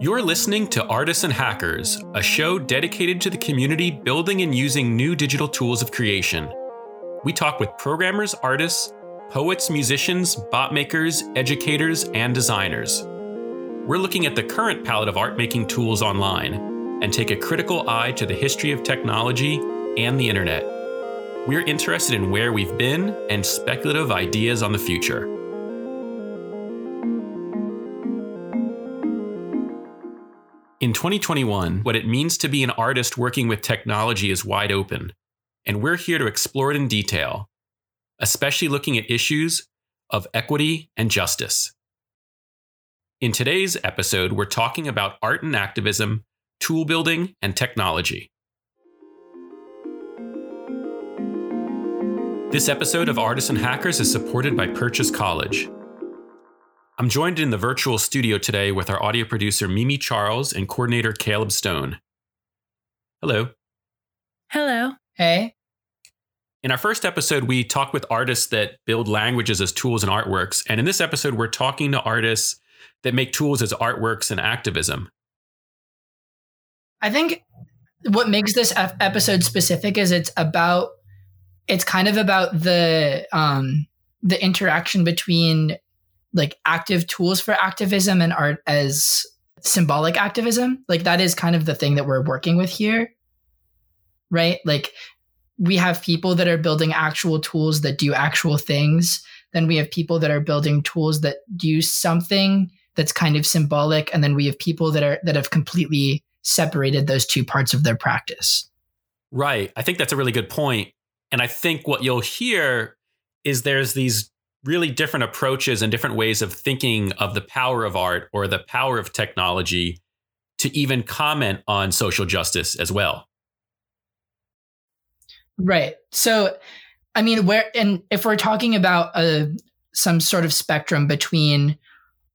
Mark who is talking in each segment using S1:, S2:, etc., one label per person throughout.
S1: You're listening to Artists and Hackers, a show dedicated to the community building and using new digital tools of creation. We talk with programmers, artists, poets, musicians, bot makers, educators, and designers. We're looking at the current palette of art making tools online and take a critical eye to the history of technology and the internet. We're interested in where we've been and speculative ideas on the future. In 2021, what it means to be an artist working with technology is wide open, and we're here to explore it in detail, especially looking at issues of equity and justice. In today's episode, we're talking about art and activism, tool building, and technology. This episode of Artists and Hackers is supported by Purchase College. I'm joined in the virtual studio today with our audio producer, Mimi Charles, and coordinator, Caleb Stone. Hello.
S2: Hello.
S3: Hey.
S1: In our first episode, we talked with artists that build languages as tools and artworks. And in this episode, we're talking to artists that make tools as artworks and activism.
S3: I think what makes this episode specific is it's about it's kind of about the um the interaction between like active tools for activism and art as symbolic activism. Like that is kind of the thing that we're working with here. Right? Like we have people that are building actual tools that do actual things. Then we have people that are building tools that do something that's kind of symbolic. And then we have people that are that have completely separated those two parts of their practice.
S1: Right. I think that's a really good point. And I think what you'll hear is there's these really different approaches and different ways of thinking of the power of art or the power of technology to even comment on social justice as well.
S3: Right. So, I mean, where, and if we're talking about a, uh, some sort of spectrum between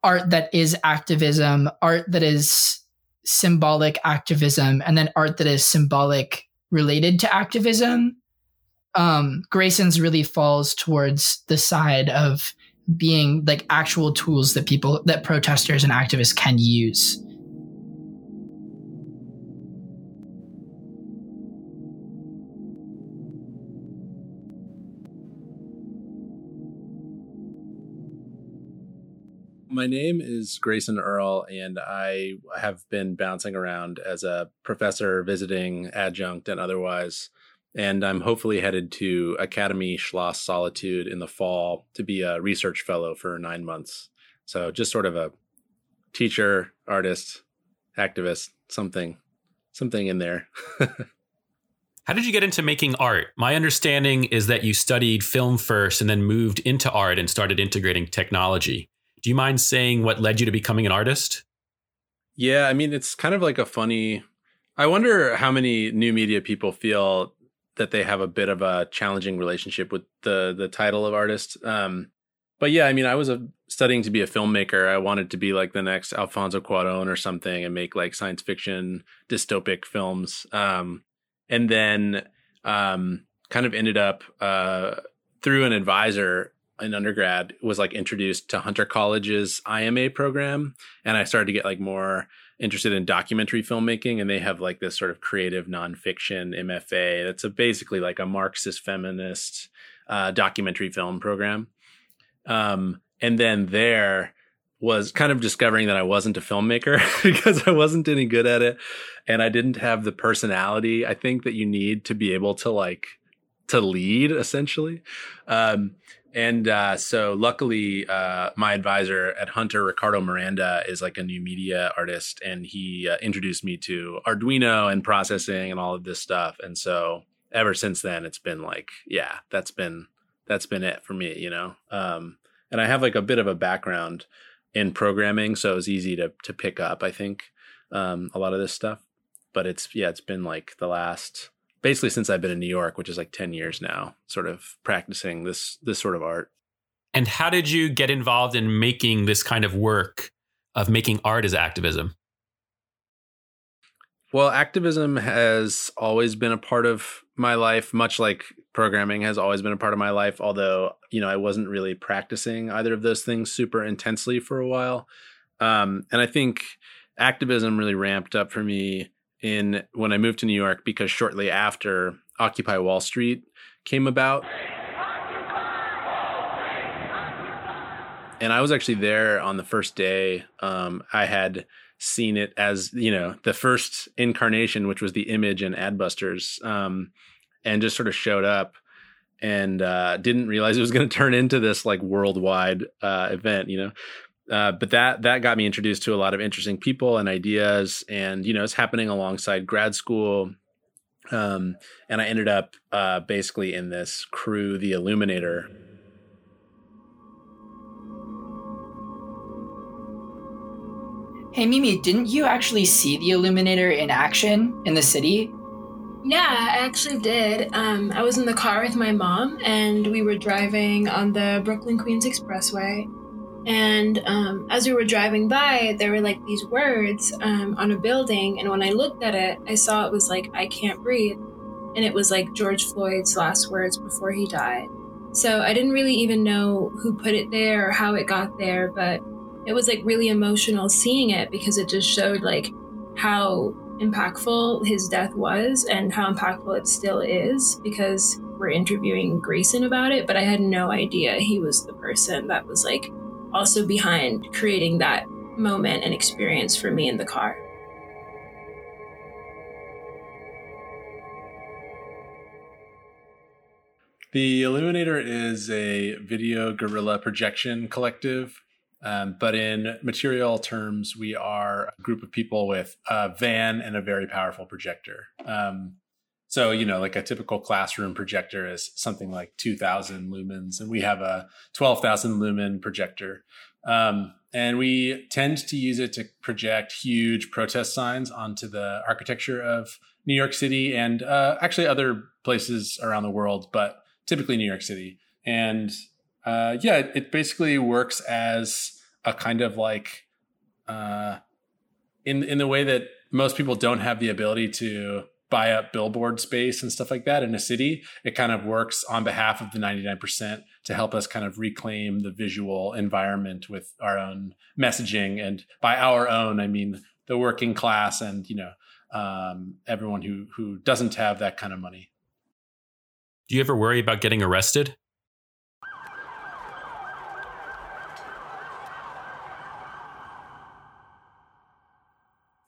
S3: art that is activism, art that is symbolic activism, and then art that is symbolic related to activism, um, Grayson's really falls towards the side of being like actual tools that people that protesters and activists can use.
S4: My name is Grayson Earle, and I have been bouncing around as a professor, visiting, adjunct, and otherwise and I'm hopefully headed to Academy Schloss Solitude in the fall to be a research fellow for nine months. So just sort of a teacher, artist, activist, something, something in there.
S1: How did you get into making art? My understanding is that you studied film first and then moved into art and started integrating technology. Do you mind saying what led you to becoming an artist?
S4: Yeah, I mean, it's kind of like a funny. I wonder how many new media people feel that they have a bit of a challenging relationship with the the title of artist. Um, but yeah, I mean, I was a, studying to be a filmmaker. I wanted to be like the next Alfonso Cuarón or something and make like science fiction dystopic films. Um, and then um, kind of ended up uh, through an advisor in undergrad was like introduced to Hunter College's IMA program, and I started to get like more interested in documentary filmmaking and they have like this sort of creative nonfiction MFA that's a basically like a Marxist feminist uh, documentary film program. Um, and then there was kind of discovering that I wasn't a filmmaker because I wasn't any good at it and I didn't have the personality I think that you need to be able to like to lead essentially. Um, and uh, so, luckily, uh, my advisor at Hunter, Ricardo Miranda, is like a new media artist, and he uh, introduced me to Arduino and processing and all of this stuff. And so, ever since then, it's been like, yeah, that's been that's been it for me, you know. Um, and I have like a bit of a background in programming, so it's easy to to pick up. I think um, a lot of this stuff, but it's yeah, it's been like the last basically since I've been in New York, which is like 10 years now, sort of practicing this this sort of art.
S1: And how did you get involved in making this kind of work of making art as activism?
S4: Well, activism has always been a part of my life, much like programming has always been a part of my life, although, you know, I wasn't really practicing either of those things super intensely for a while. Um, and I think activism really ramped up for me in when I moved to New York because shortly after Occupy Wall Street came about. And I was actually there on the first day. Um, I had seen it as you know the first incarnation, which was the image and Adbusters, um, and just sort of showed up and uh, didn't realize it was going to turn into this like worldwide uh, event. You know, uh, but that that got me introduced to a lot of interesting people and ideas, and you know, it's happening alongside grad school. Um, and I ended up uh, basically in this crew, the Illuminator,
S3: Hey Mimi, didn't you actually see the Illuminator in action in the city?
S2: Yeah, I actually did. Um, I was in the car with my mom, and we were driving on the Brooklyn Queens Expressway. And um, as we were driving by, there were like these words um, on a building. And when I looked at it, I saw it was like, I can't breathe. And it was like George Floyd's last words before he died. So I didn't really even know who put it there or how it got there, but it was like really emotional seeing it because it just showed like how impactful his death was and how impactful it still is because we're interviewing Grayson about it, but I had no idea he was the person that was like also behind creating that moment and experience for me in the car.
S4: The Illuminator is a video guerrilla projection collective um, but in material terms, we are a group of people with a van and a very powerful projector. Um, so, you know, like a typical classroom projector is something like 2000 lumens, and we have a 12,000 lumen projector. Um, and we tend to use it to project huge protest signs onto the architecture of New York City and uh, actually other places around the world, but typically New York City. And uh, yeah, it, it, basically works as a kind of like uh, in in the way that most people don't have the ability to buy up billboard space and stuff like that in a city. It kind of works on behalf of the 99% to help us kind of reclaim the visual environment with our own messaging. And by our own, I mean the working class and, you know, um, everyone who, who doesn't have that kind of money.
S1: Do you ever worry about getting arrested?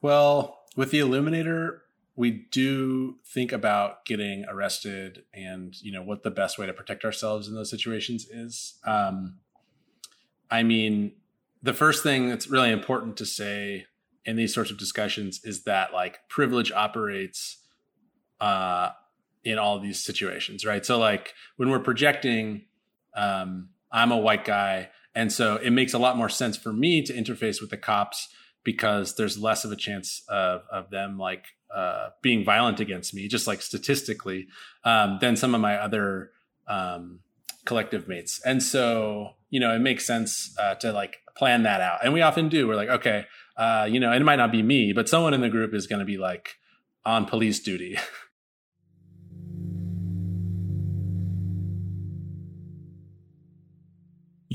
S4: Well, with the Illuminator, we do think about getting arrested and you know what the best way to protect ourselves in those situations is. Um, I mean, the first thing that's really important to say in these sorts of discussions is that like privilege operates uh, in all these situations, right? So like when we're projecting, um, I'm a white guy, and so it makes a lot more sense for me to interface with the cops because there's less of a chance of, of them like uh, being violent against me, just like statistically, um, than some of my other um, collective mates. And so, you know, it makes sense uh, to like plan that out. And we often do. We're like, okay, uh, you know, it might not be me, but someone in the group is going to be like on police duty.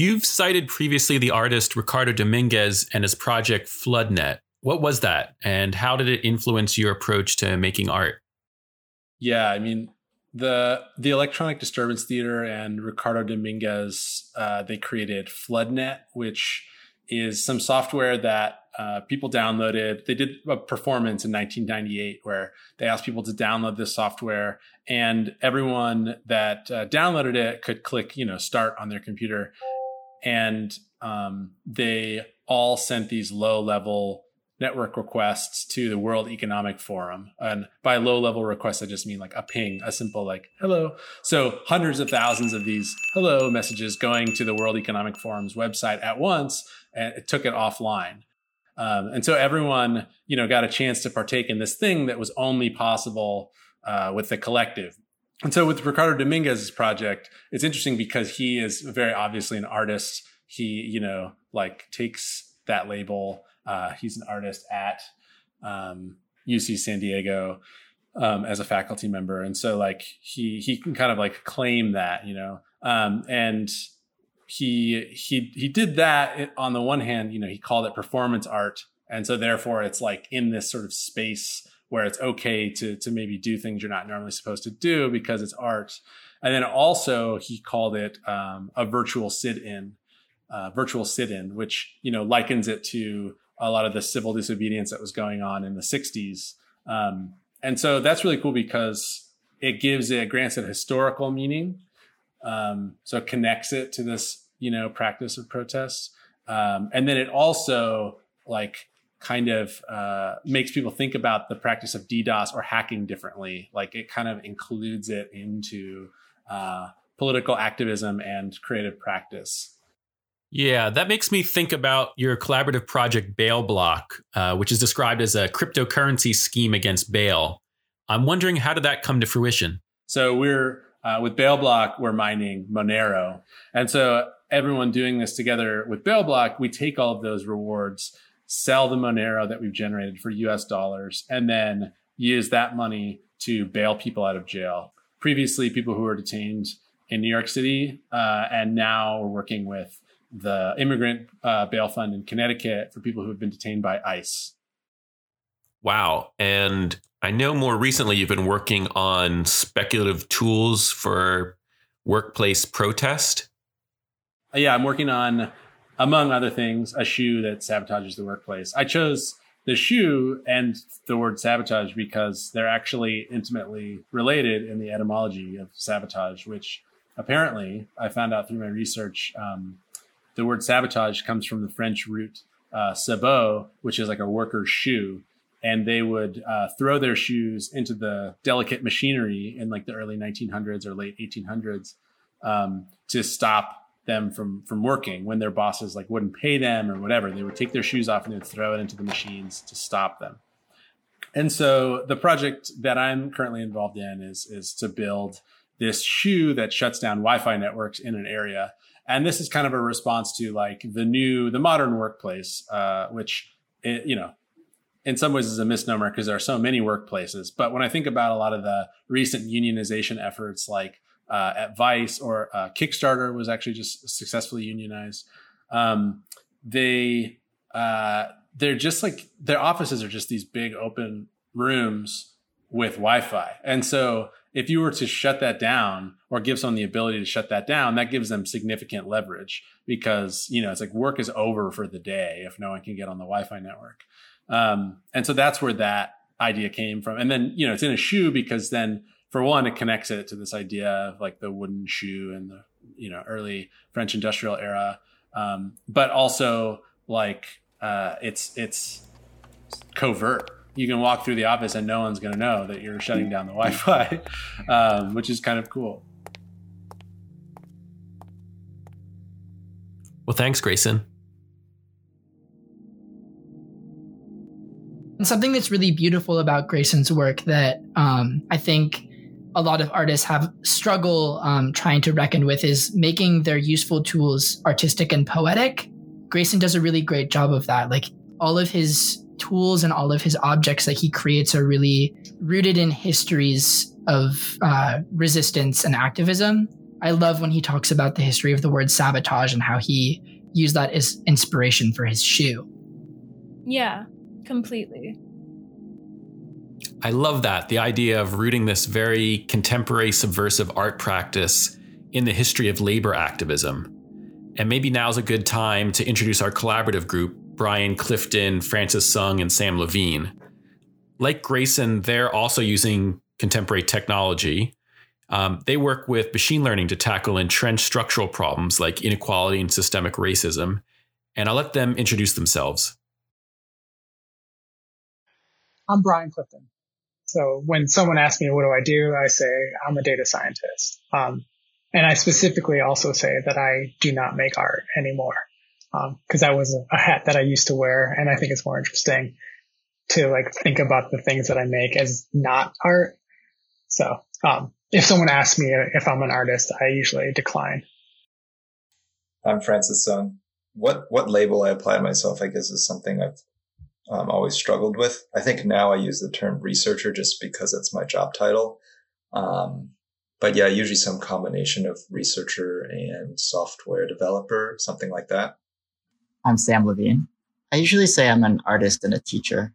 S1: You've cited previously the artist Ricardo Dominguez and his project Floodnet. What was that, and how did it influence your approach to making art?
S4: Yeah, I mean, the the Electronic Disturbance Theater and Ricardo Dominguez uh, they created Floodnet, which is some software that uh, people downloaded. They did a performance in 1998 where they asked people to download this software, and everyone that uh, downloaded it could click, you know, start on their computer, and um, they all sent these low level network requests to the World Economic Forum. And by low level requests, I just mean like a ping, a simple like hello. So hundreds of thousands of these hello messages going to the World Economic Forum's website at once, and it took it offline. Um, and so everyone, you know, got a chance to partake in this thing that was only possible uh, with the collective and so with Ricardo Dominguez's project, it's interesting because he is very obviously an artist. He, you know, like takes that label. Uh, he's an artist at um, UC San Diego um, as a faculty member, and so like he he can kind of like claim that, you know, um, and he he he did that on the one hand, you know, he called it performance art, and so therefore it's like in this sort of space where it's okay to to maybe do things you're not normally supposed to do because it's art. And then also he called it um, a virtual sit-in, uh, virtual sit-in, which you know likens it to a lot of the civil disobedience that was going on in the 60s. Um, and so that's really cool because it gives it grants it historical meaning. Um, so it connects it to this you know practice of protest, um, and then it also like kind of uh, makes people think about the practice of DDoS or hacking differently. Like it kind of includes it into uh, political activism and creative practice.
S1: Yeah, that makes me think about your collaborative project Bail Bloc, uh, which is described as a cryptocurrency scheme against bail. I'm wondering how did that come to fruition?
S4: So we're uh, with Bailblock, we're mining Monero, and so everyone doing this together with Bail Bloc, we take all of those rewards sell the Monero that we've generated for US dollars, and then use that money to bail people out of jail. Previously, people who were detained in New York City, uh, and now we're working with the Immigrant uh, Bail Fund in Connecticut for people who have been detained by ICE.
S1: Wow. And I know more recently you've been working on speculative tools for workplace protest.
S4: Yeah, I'm working on among other things, a shoe that sabotages the workplace. I chose the shoe and the word sabotage because they're actually intimately related in the etymology of sabotage, which apparently I found out through my research. Um, the word sabotage comes from the French root uh, sabot, which is like a worker's shoe. And they would uh, throw their shoes into the delicate machinery in like the early 1900s or late 1800s um, to stop them from from working when their bosses like wouldn't pay them or whatever. They would take their shoes off and they would throw it into the machines to stop them. And so the project that i'm currently involved in is is to build this shoe that shuts down wi-fi networks in an area. And this is kind of a response to like the new the modern workplace uh, which it, you know in some ways is a misnomer because there are so many workplaces. But when i think about a lot of the recent unionization efforts like uh, at Vice or uh, Kickstarter was actually just successfully unionized. Um, they uh, they're just like their offices are just these big open rooms with Wi-Fi, and so if you were to shut that down or give someone the ability to shut that down, that gives them significant leverage because you know it's like work is over for the day if no one can get on the Wi-Fi network, um, and so that's where that idea came from. And then you know it's in a shoe because then for one, it connects it to this idea of like the wooden shoe and the you know early French industrial era, um, but also like uh, it's it's covert. You can walk through the office and no one's going to know that you're shutting down the Wi-Fi, um, which is kind of cool.
S1: Well, thanks, Grayson.
S3: And something that's really beautiful about Grayson's work that um, I think a lot of artists have struggle um, trying to reckon with is making their useful tools artistic and poetic. Grayson does a really great job of that. Like all of his tools and all of his objects that he creates are really rooted in histories of uh, resistance and activism. I love when he talks about the history of the word sabotage and how he used that as inspiration for his shoe.
S2: Yeah, completely.
S1: I love that the idea of rooting this very contemporary subversive art practice in the history of labor activism. And maybe now's a good time to introduce our collaborative group Brian Clifton, Francis Tseng, and Sam Lavigne. Like Grayson, they're also using contemporary technology. Um, they work with machine learning to tackle entrenched structural problems like inequality and systemic racism. And I'll let them introduce themselves.
S5: I'm Brian Clifton. So when someone asks me, what do I do? I say, I'm a data scientist. Um, and I specifically also say that I do not make art anymore. Um, cause that was a hat that I used to wear. And I think it's more interesting to like think about the things that I make as not art. So, um, if someone asks me if I'm an artist, I usually decline.
S6: I'm Francis Tseng. What, what label I apply to myself, I guess is something I've um, always struggled with. I think now I use the term researcher just because it's my job title. Um, but yeah, usually some combination of researcher and software developer, something like that.
S7: I'm Sam Lavigne. I usually say I'm an artist and a teacher,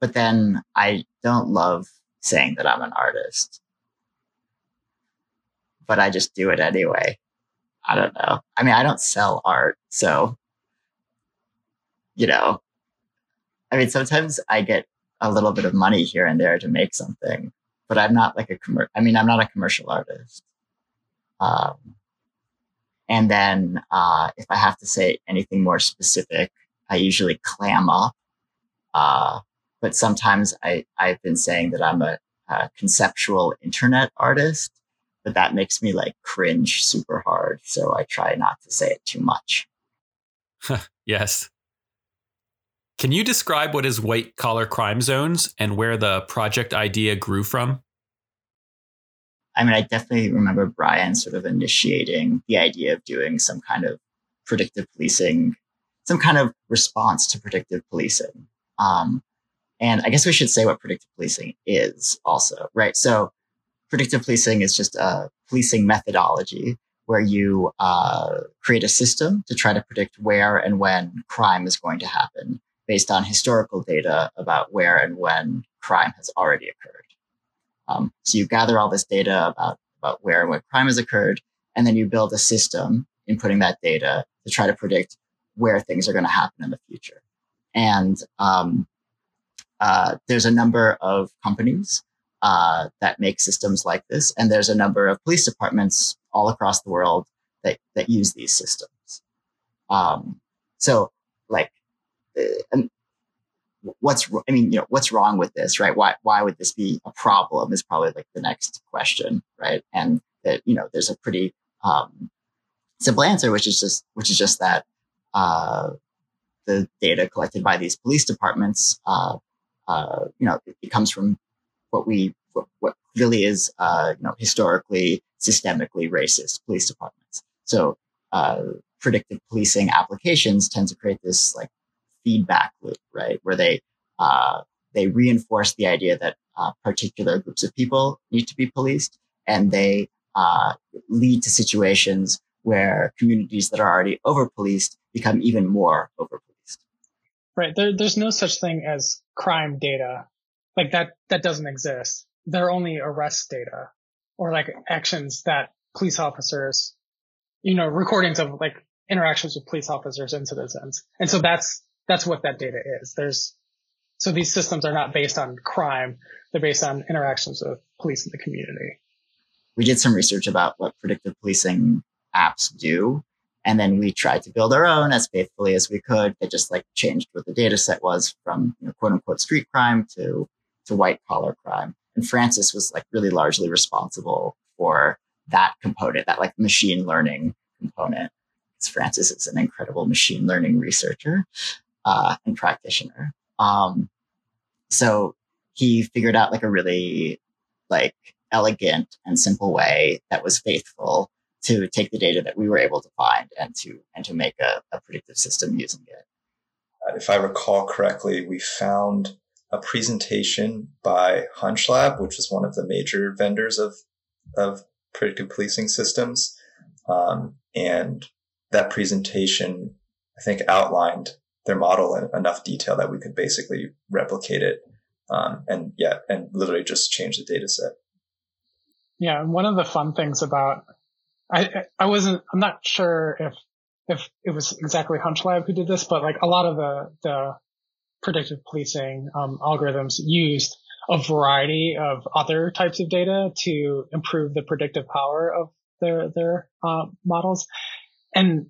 S7: but then I don't love saying that I'm an artist. But I just do it anyway. I don't know. I mean, I don't sell art, so you know, I mean, sometimes I get a little bit of money here and there to make something, but I'm not like a commercial. I mean, I'm not a commercial artist. Um, and then uh, if I have to say anything more specific, I usually clam up. Uh, but sometimes I, I've been saying that I'm a, a, conceptual internet artist, but that makes me like cringe super hard. So I try not to say it too much.
S1: yes. Can you describe what is white collar crime zones and where the project idea grew from?
S7: I mean, I definitely remember Brian sort of initiating the idea of doing some kind of predictive policing, some kind of response to predictive policing. Um, and I guess we should say what predictive policing is also, right? So predictive policing is just a policing methodology where you uh, create a system to try to predict where and when crime is going to happen based on historical data about where and when crime has already occurred. Um, so you gather all this data about, about where and when crime has occurred, and then you build a system inputting that data to try to predict where things are going to happen in the future. And um, uh, there's a number of companies uh, that make systems like this, and there's a number of police departments all across the world that that use these systems. Um, so, like, what's I mean, you know, what's wrong with this, right? Why why would this be a problem? Is probably like the next question, right? And that you know, there's a pretty um, simple answer, which is just which is just that uh, the data collected by these police departments, uh, uh, you know, it, it, comes from what we what, what really is, uh, you know, historically systemically racist police departments. So uh, predictive policing applications tend to create this like feedback loop, right? Where they, uh, they reinforce the idea that uh, particular groups of people need to be policed and they uh, lead to situations where communities that are already over policed become even more over policed.
S5: Right. There, there's no such thing as crime data. Like that, that doesn't exist. There are only arrest data or like actions that police officers, you know, recordings of like interactions with police officers and citizens. And so that's that's what that data is. There's, so these systems are not based on crime. They're based on interactions with police in the community.
S7: We did some research about what predictive policing apps do. And then we tried to build our own as faithfully as we could. It just like changed what the data set was from you know, quote unquote street crime to, to white collar crime. And Francis was like really largely responsible for that component, that like machine learning component. Because Francis is an incredible machine learning researcher uh, and practitioner. Um, so he figured out like a really like elegant and simple way that was faithful to take the data that we were able to find and to and to make a, a predictive system using it.
S6: If I recall correctly, we found a presentation by HunchLab, which is one of the major vendors of of predictive policing systems, um, and that presentation I think outlined their model in enough detail that we could basically replicate it. Um, and yeah, and literally just change the data set.
S5: Yeah. And one of the fun things about, I, I wasn't, I'm not sure if, if it was exactly HunchLab who did this, but like a lot of the, the predictive policing, um, algorithms used a variety of other types of data to improve the predictive power of their, their, uh, models. And,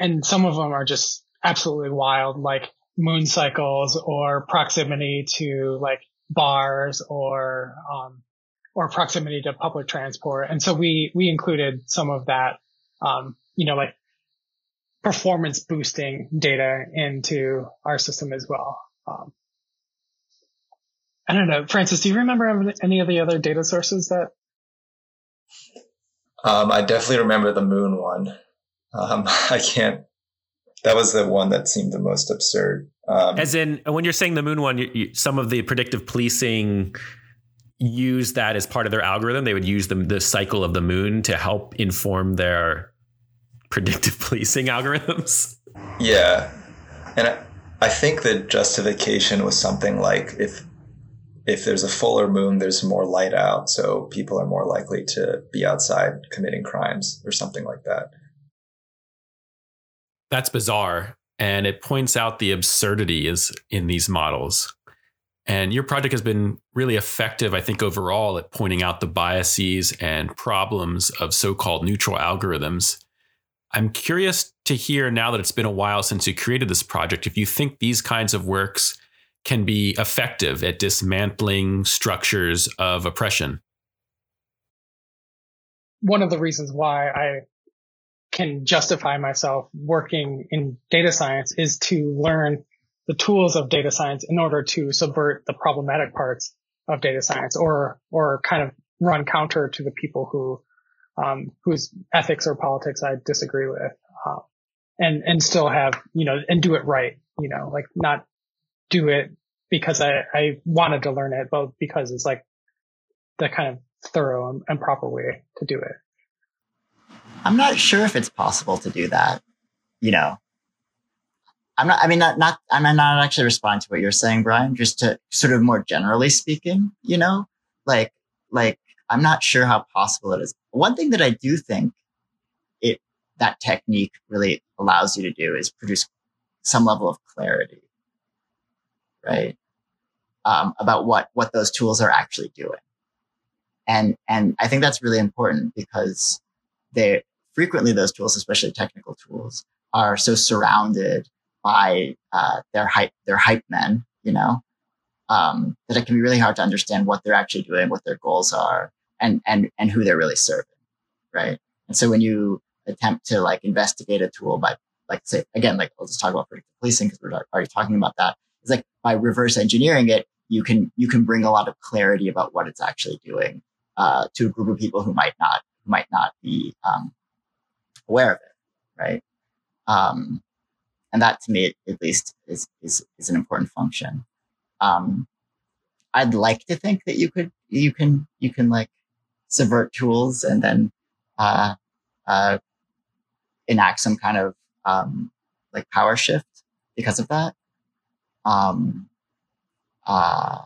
S5: and some of them are just absolutely wild, like moon cycles or proximity to like bars or, um, or proximity to public transport. And so we, we included some of that, um, you know, like performance boosting data into our system as well. Um, I don't know, Francis, do you remember any of the other data sources that?
S6: Um, I definitely remember the moon one. Um, I can't that was the one that seemed the most absurd.
S1: Um, As in, when you're saying the moon one, you, you, some of the predictive policing use that as part of their algorithm. They would use the, the cycle of the moon to help inform their predictive policing algorithms.
S6: Yeah, and I, I think the justification was something like if if there's a fuller moon, there's more light out, so people are more likely to be outside committing crimes or something like that.
S1: That's bizarre. And it points out the absurdity is in these models. And your project has been really effective, I think, overall at pointing out the biases and problems of so called neutral algorithms. I'm curious to hear now that it's been a while since you created this project, if you think these kinds of works can be effective at dismantling structures of oppression.
S5: One of the reasons why I can justify myself working in data science is to learn the tools of data science in order to subvert the problematic parts of data science or, or kind of run counter to the people who, um, whose ethics or politics I disagree with, uh, and, and still have, you know, and do it right, you know, like not do it because I, I wanted to learn it, but because it's like the kind of thorough and, and proper way to do it.
S7: I'm not sure if it's possible to do that. You know, I'm not, I mean, not, not, I'm not actually responding to what you're saying, Brian, just to sort of more generally speaking, you know, like, like, I'm not sure how possible it is. One thing that I do think it, that technique really allows you to do is produce some level of clarity, right? Um, about what, what those tools are actually doing. And, and I think that's really important because they frequently those tools, especially technical tools, are so surrounded by uh, their hype their hype men, you know, um, that it can be really hard to understand what they're actually doing, what their goals are, and and and who they're really serving, right? And so when you attempt to like investigate a tool by like say again like let's talk about predictive policing because we're already talking about that. It's like by reverse engineering it, you can you can bring a lot of clarity about what it's actually doing uh, to a group of people who might not who might not be um, aware of it, right? Um, and that to me, at least, is is is an important function. Um, I'd like to think that you could you can you can like subvert tools and then uh, uh, enact some kind of um, like power shift because of that. Um, uh,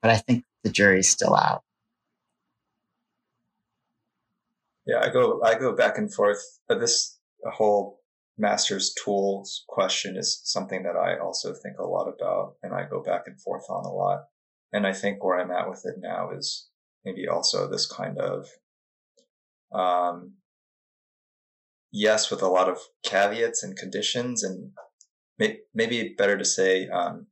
S7: but I think the jury's still out.
S6: Yeah, I go I go back and forth. This whole master's tools question is something that I also think a lot about and I go back and forth on a lot. And I think where I'm at with it now is maybe also this kind of, um, yes, with a lot of caveats and conditions and may- maybe better to say, um,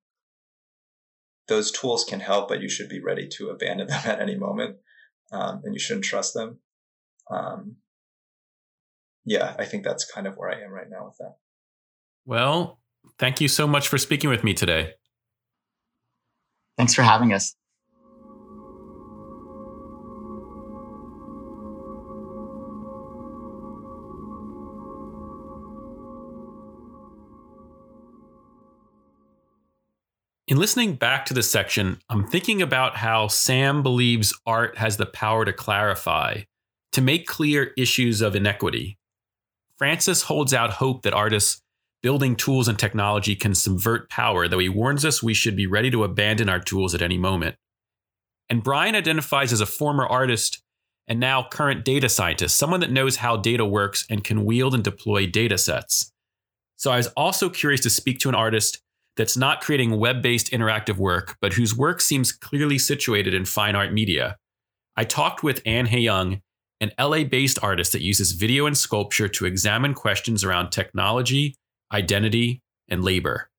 S6: those tools can help, but you should be ready to abandon them at any moment. Um, and you shouldn't trust them. Um, yeah, I think that's kind of where I am right now with that.
S1: Well, thank you so much for speaking with me today.
S7: Thanks for having us.
S1: In listening back to this section, I'm thinking about how Sam believes art has the power to clarify, to make clear issues of inequity. Francis holds out hope that artists building tools and technology can subvert power, though he warns us we should be ready to abandon our tools at any moment. And Brian identifies as a former artist and now current data scientist, someone that knows how data works and can wield and deploy data sets. So I was also curious to speak to an artist that's not creating web based interactive work, but whose work seems clearly situated in fine art media. I talked with Anne Young an LA based artist that uses video and sculpture to examine questions around technology, identity, and labor.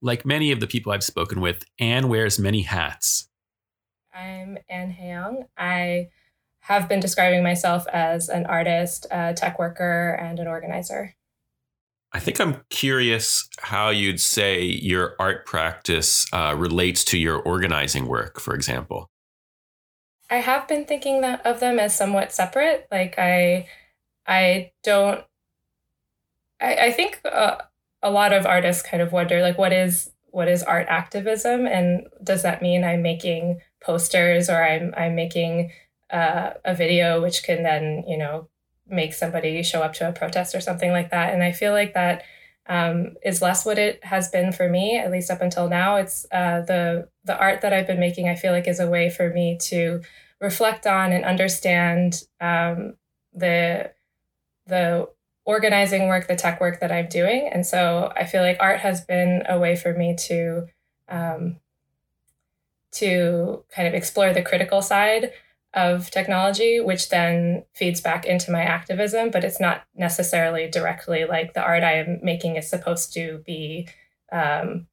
S1: Like many of the people I've spoken with, Anne wears many hats.
S8: I'm Anne Young. I have been describing myself as an artist, a tech worker, and an organizer.
S1: I think I'm curious how you'd say your art practice uh, relates to your organizing work, for example.
S8: I have been thinking that of them as somewhat separate. Like I, I don't. I, I think uh, a lot of artists kind of wonder like what is what is art activism and does that mean I'm making posters or I'm I'm making uh, a video which can then you know make somebody show up to a protest or something like that. And I feel like that um, is less what it has been for me, at least up until now. It's uh, the the art that I've been making. I feel like is a way for me to reflect on and understand um, the the organizing work, the tech work that I'm doing, and so I feel like art has been a way for me to um, to kind of explore the critical side of technology, which then feeds back into my activism, but it's not necessarily directly like the art I am making is supposed to be um,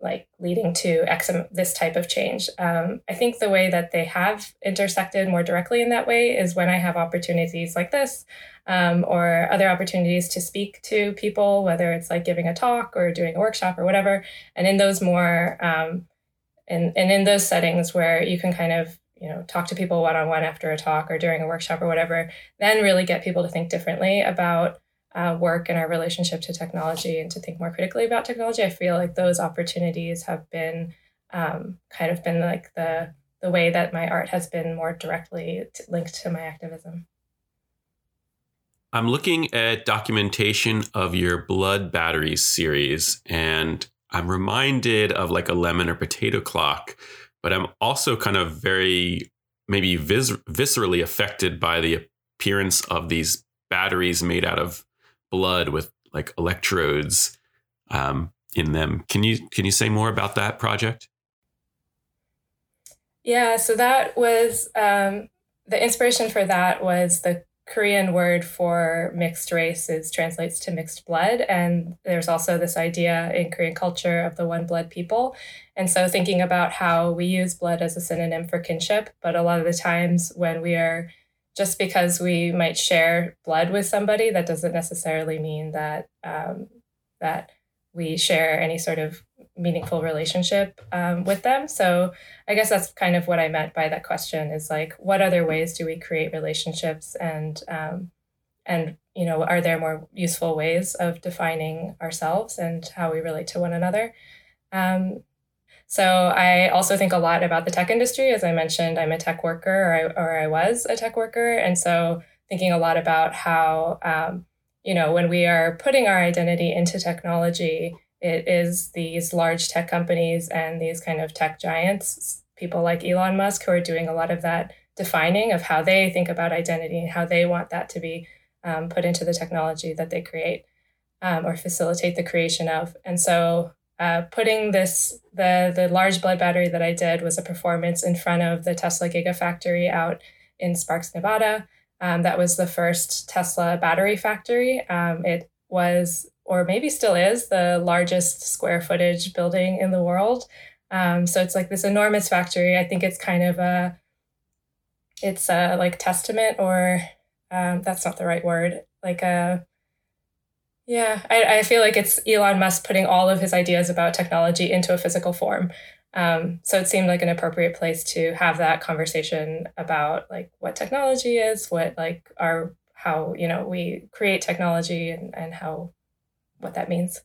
S8: like leading to X, this type of change. Um, I think the way that they have intersected more directly in that way is when I have opportunities like this um, or other opportunities to speak to people, whether it's like giving a talk or doing a workshop or whatever. And in those more, um, and, and in those settings where you can kind of you know talk to people one on one after a talk or during a workshop or whatever then really get people to think differently about uh, work and our relationship to technology and to think more critically about technology. I feel like those opportunities have been um, kind of been like the the way that my art has been more directly t- linked to my activism.
S1: I'm looking at documentation of your blood batteries series and i'm reminded of like a lemon or potato clock but I'm also kind of very maybe vis- viscerally affected by the appearance of these batteries made out of blood with like electrodes um, in them. Can you can you say more about that project?
S8: Yeah, so that was um, the inspiration for that was the Korean word for mixed race is translates to mixed blood. And there's also this idea in Korean culture of the one blood people. And so thinking about how we use blood as a synonym for kinship, but a lot of the times when we are just because we might share blood with somebody, that doesn't necessarily mean that um, that we share any sort of meaningful relationship um, with them. So I guess that's kind of what I meant by that question is like, what other ways do we create relationships and um, and you know are there more useful ways of defining ourselves and how we relate to one another? Um, so I also think a lot about the tech industry. As I mentioned, I'm a tech worker, or I, or I was a tech worker, and so thinking a lot about how um, you know when we are putting our identity into technology it is these large tech companies and these kind of tech giants, people like Elon Musk, who are doing a lot of that defining of how they think about identity and how they want that to be um, put into the technology that they create um, or facilitate the creation of. And so, uh, putting this the the large blood battery that I did was a performance in front of the Tesla Gigafactory out in Sparks, Nevada. Um, that was the first Tesla battery factory. Um, it was or maybe still is, the largest square footage building in the world. Um, so it's like this enormous factory. I think it's kind of a, it's a like testament, or um, that's not the right word. Like a, yeah, I, I feel like it's Elon Musk putting all of his ideas about technology into a physical form. Um, so it seemed like an appropriate place to have that conversation about like what technology is, what like our how you know we create technology and, and how what that means.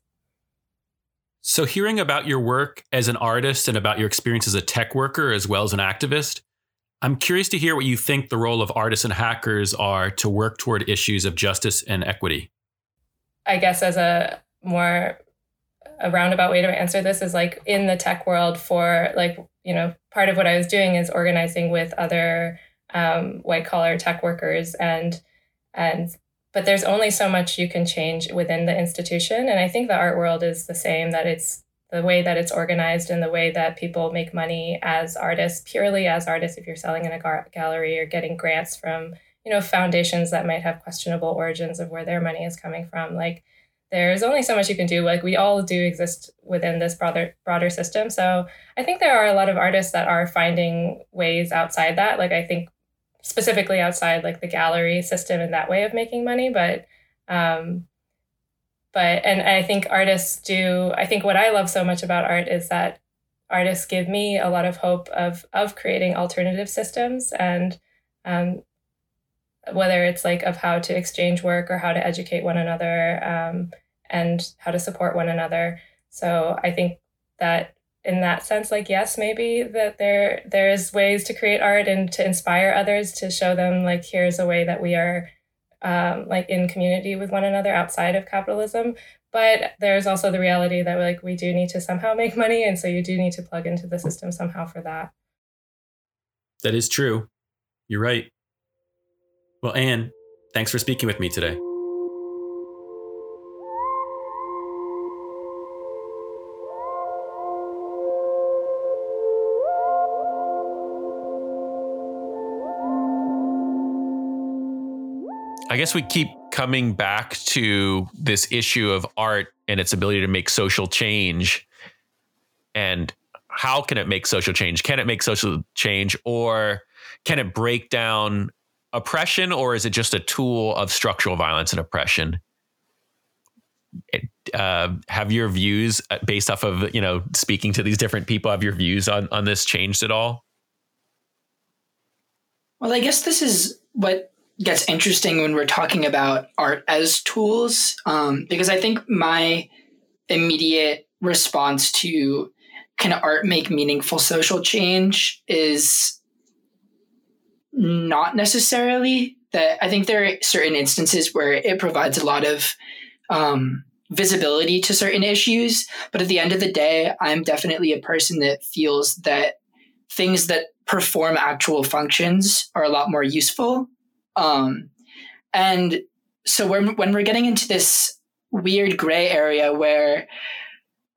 S1: So, hearing about your work as an artist and about your experience as a tech worker as well as an activist, I'm curious to hear what you think the role of artists and hackers are to work toward issues of justice and equity.
S8: I guess as a more a roundabout way to answer this is like in the tech world for like you know part of what I was doing is organizing with other um, white collar tech workers and and but there's only so much you can change within the institution. And i think the art world is the same that it's the way that it's organized and the way that people make money as artists purely as artists. If you're selling in a gar- gallery or getting grants from you know foundations that might have questionable origins of where their money is coming from. Like there's only so much you can do. Like we all do exist within this broader broader system. So i think there are a lot of artists that are finding ways outside that. Like i think specifically outside like the gallery system and that way of making money but um but and i think artists do i think what i love so much about art is that artists give me a lot of hope of of creating alternative systems and um whether it's like of how to exchange work or how to educate one another um, and how to support one another. So i think that in that sense like yes maybe that there there's ways to create art and to inspire others to show them like here's a way that we are um, like in community with one another outside of capitalism. But there's also the reality that like we do need to somehow make money, and so you do need to plug into the system somehow for that.
S1: That is true. You're right. Well, Anne, thanks for speaking with me today. Guess we keep coming back to this issue of art and its ability to make social change. And how can it make social change? Can it make social change or can it break down oppression or is it just a tool of structural violence and oppression? Uh, have your views uh, based off of you know speaking to these different people have your views on on this changed at all
S9: well i guess this is what gets interesting when we're talking about art as tools, um, because I think my immediate response to can art make meaningful social change is not necessarily that I think there are certain instances where it provides a lot of um, visibility to certain issues. But at the end of the day, I'm definitely a person that feels that things that perform actual functions are a lot more useful um, and so when, when we're getting into this weird gray area where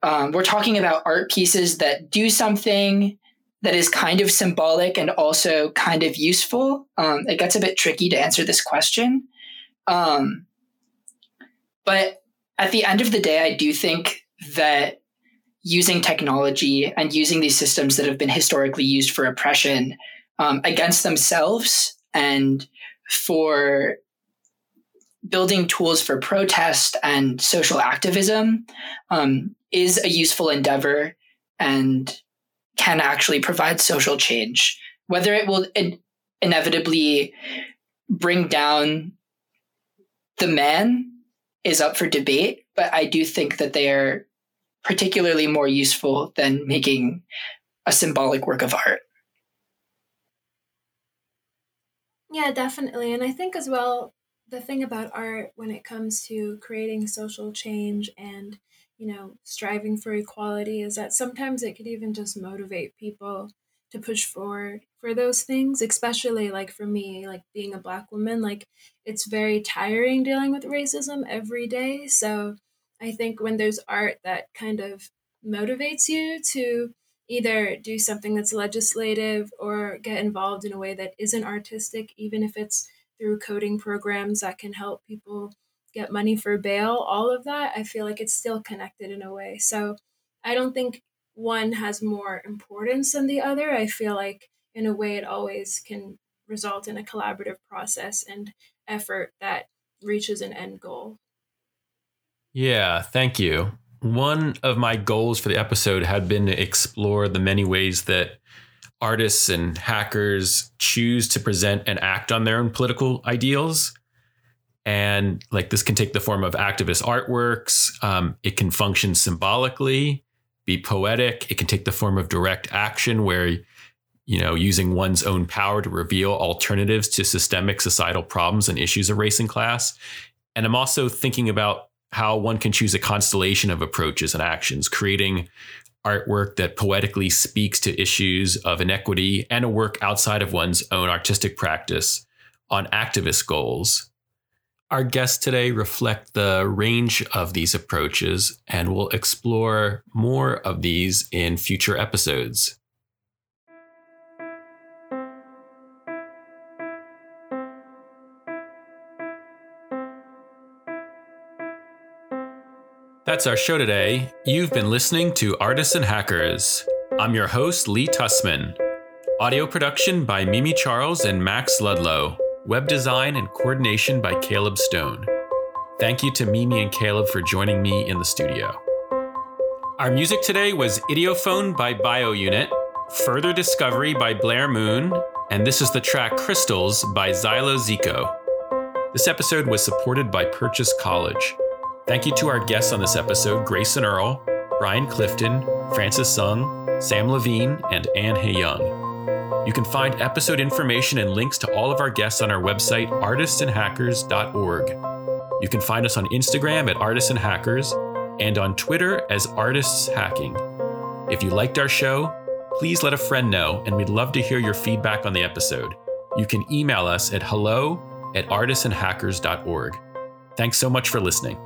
S9: um, we're talking about art pieces that do something that is kind of symbolic and also kind of useful, um, it gets a bit tricky to answer this question. Um, but at the end of the day, I do think that using technology and using these systems that have been historically used for oppression um, against themselves and for building tools for protest and social activism um, is a useful endeavor and can actually provide social change. Whether it will in- inevitably bring down the man is up for debate, but I do think that they are particularly more useful than making a symbolic work of art.
S2: Yeah, definitely. And I think as well, the thing about art when it comes to creating social change and, you know, striving for equality is that sometimes it could even just motivate people to push forward for those things, especially like for me, like being a black woman, like it's very tiring dealing with racism every day. So I think when there's art that kind of motivates you to either do something that's legislative or get involved in a way that isn't artistic, even if it's through coding programs that can help people get money for bail, all of that, I feel like it's still connected in a way. So I don't think one has more importance than the other. I feel like in a way it always can result in a collaborative process and effort that reaches an end goal.
S1: Yeah, thank you. One of my goals for the episode had been to explore the many ways that artists and hackers choose to present and act on their own political ideals. And like this can take the form of activist artworks. Um, it can function symbolically, be poetic. It can take the form of direct action where, you know, using one's own power to reveal alternatives to systemic societal problems and issues of race and class. And I'm also thinking about how one can choose a constellation of approaches and actions, creating artwork that poetically speaks to issues of inequity and a work outside of one's own artistic practice on activist goals. Our guests today reflect the range of these approaches, and we'll explore more of these in future episodes. That's our show today. You've been listening to Artists and Hackers. I'm your host, Lee Tusman. Audio production by Mimi Charles and Max Ludlow. Web design and coordination by Caleb Stone. Thank you to Mimi and Caleb for joining me in the studio. Our music today was Idiophone by BioUnit, Further Discovery by Blair Moon, and this is the track Crystals by Xylo-Ziko. This episode was supported by Purchase College. Thank you to our guests on this episode Grayson Earle, Brian Clifton, Francis Tseng, Sam Lavigne, and Anne Hae Young. You can find episode information and links to all of our guests on our website, artistsandhackers.org. You can find us on Instagram at Artists and Hackers and on Twitter as Artists Hacking. If you liked our show, please let a friend know, and we'd love to hear your feedback on the episode. You can email us at hello at artistsandhackers.org. Thanks so much for listening.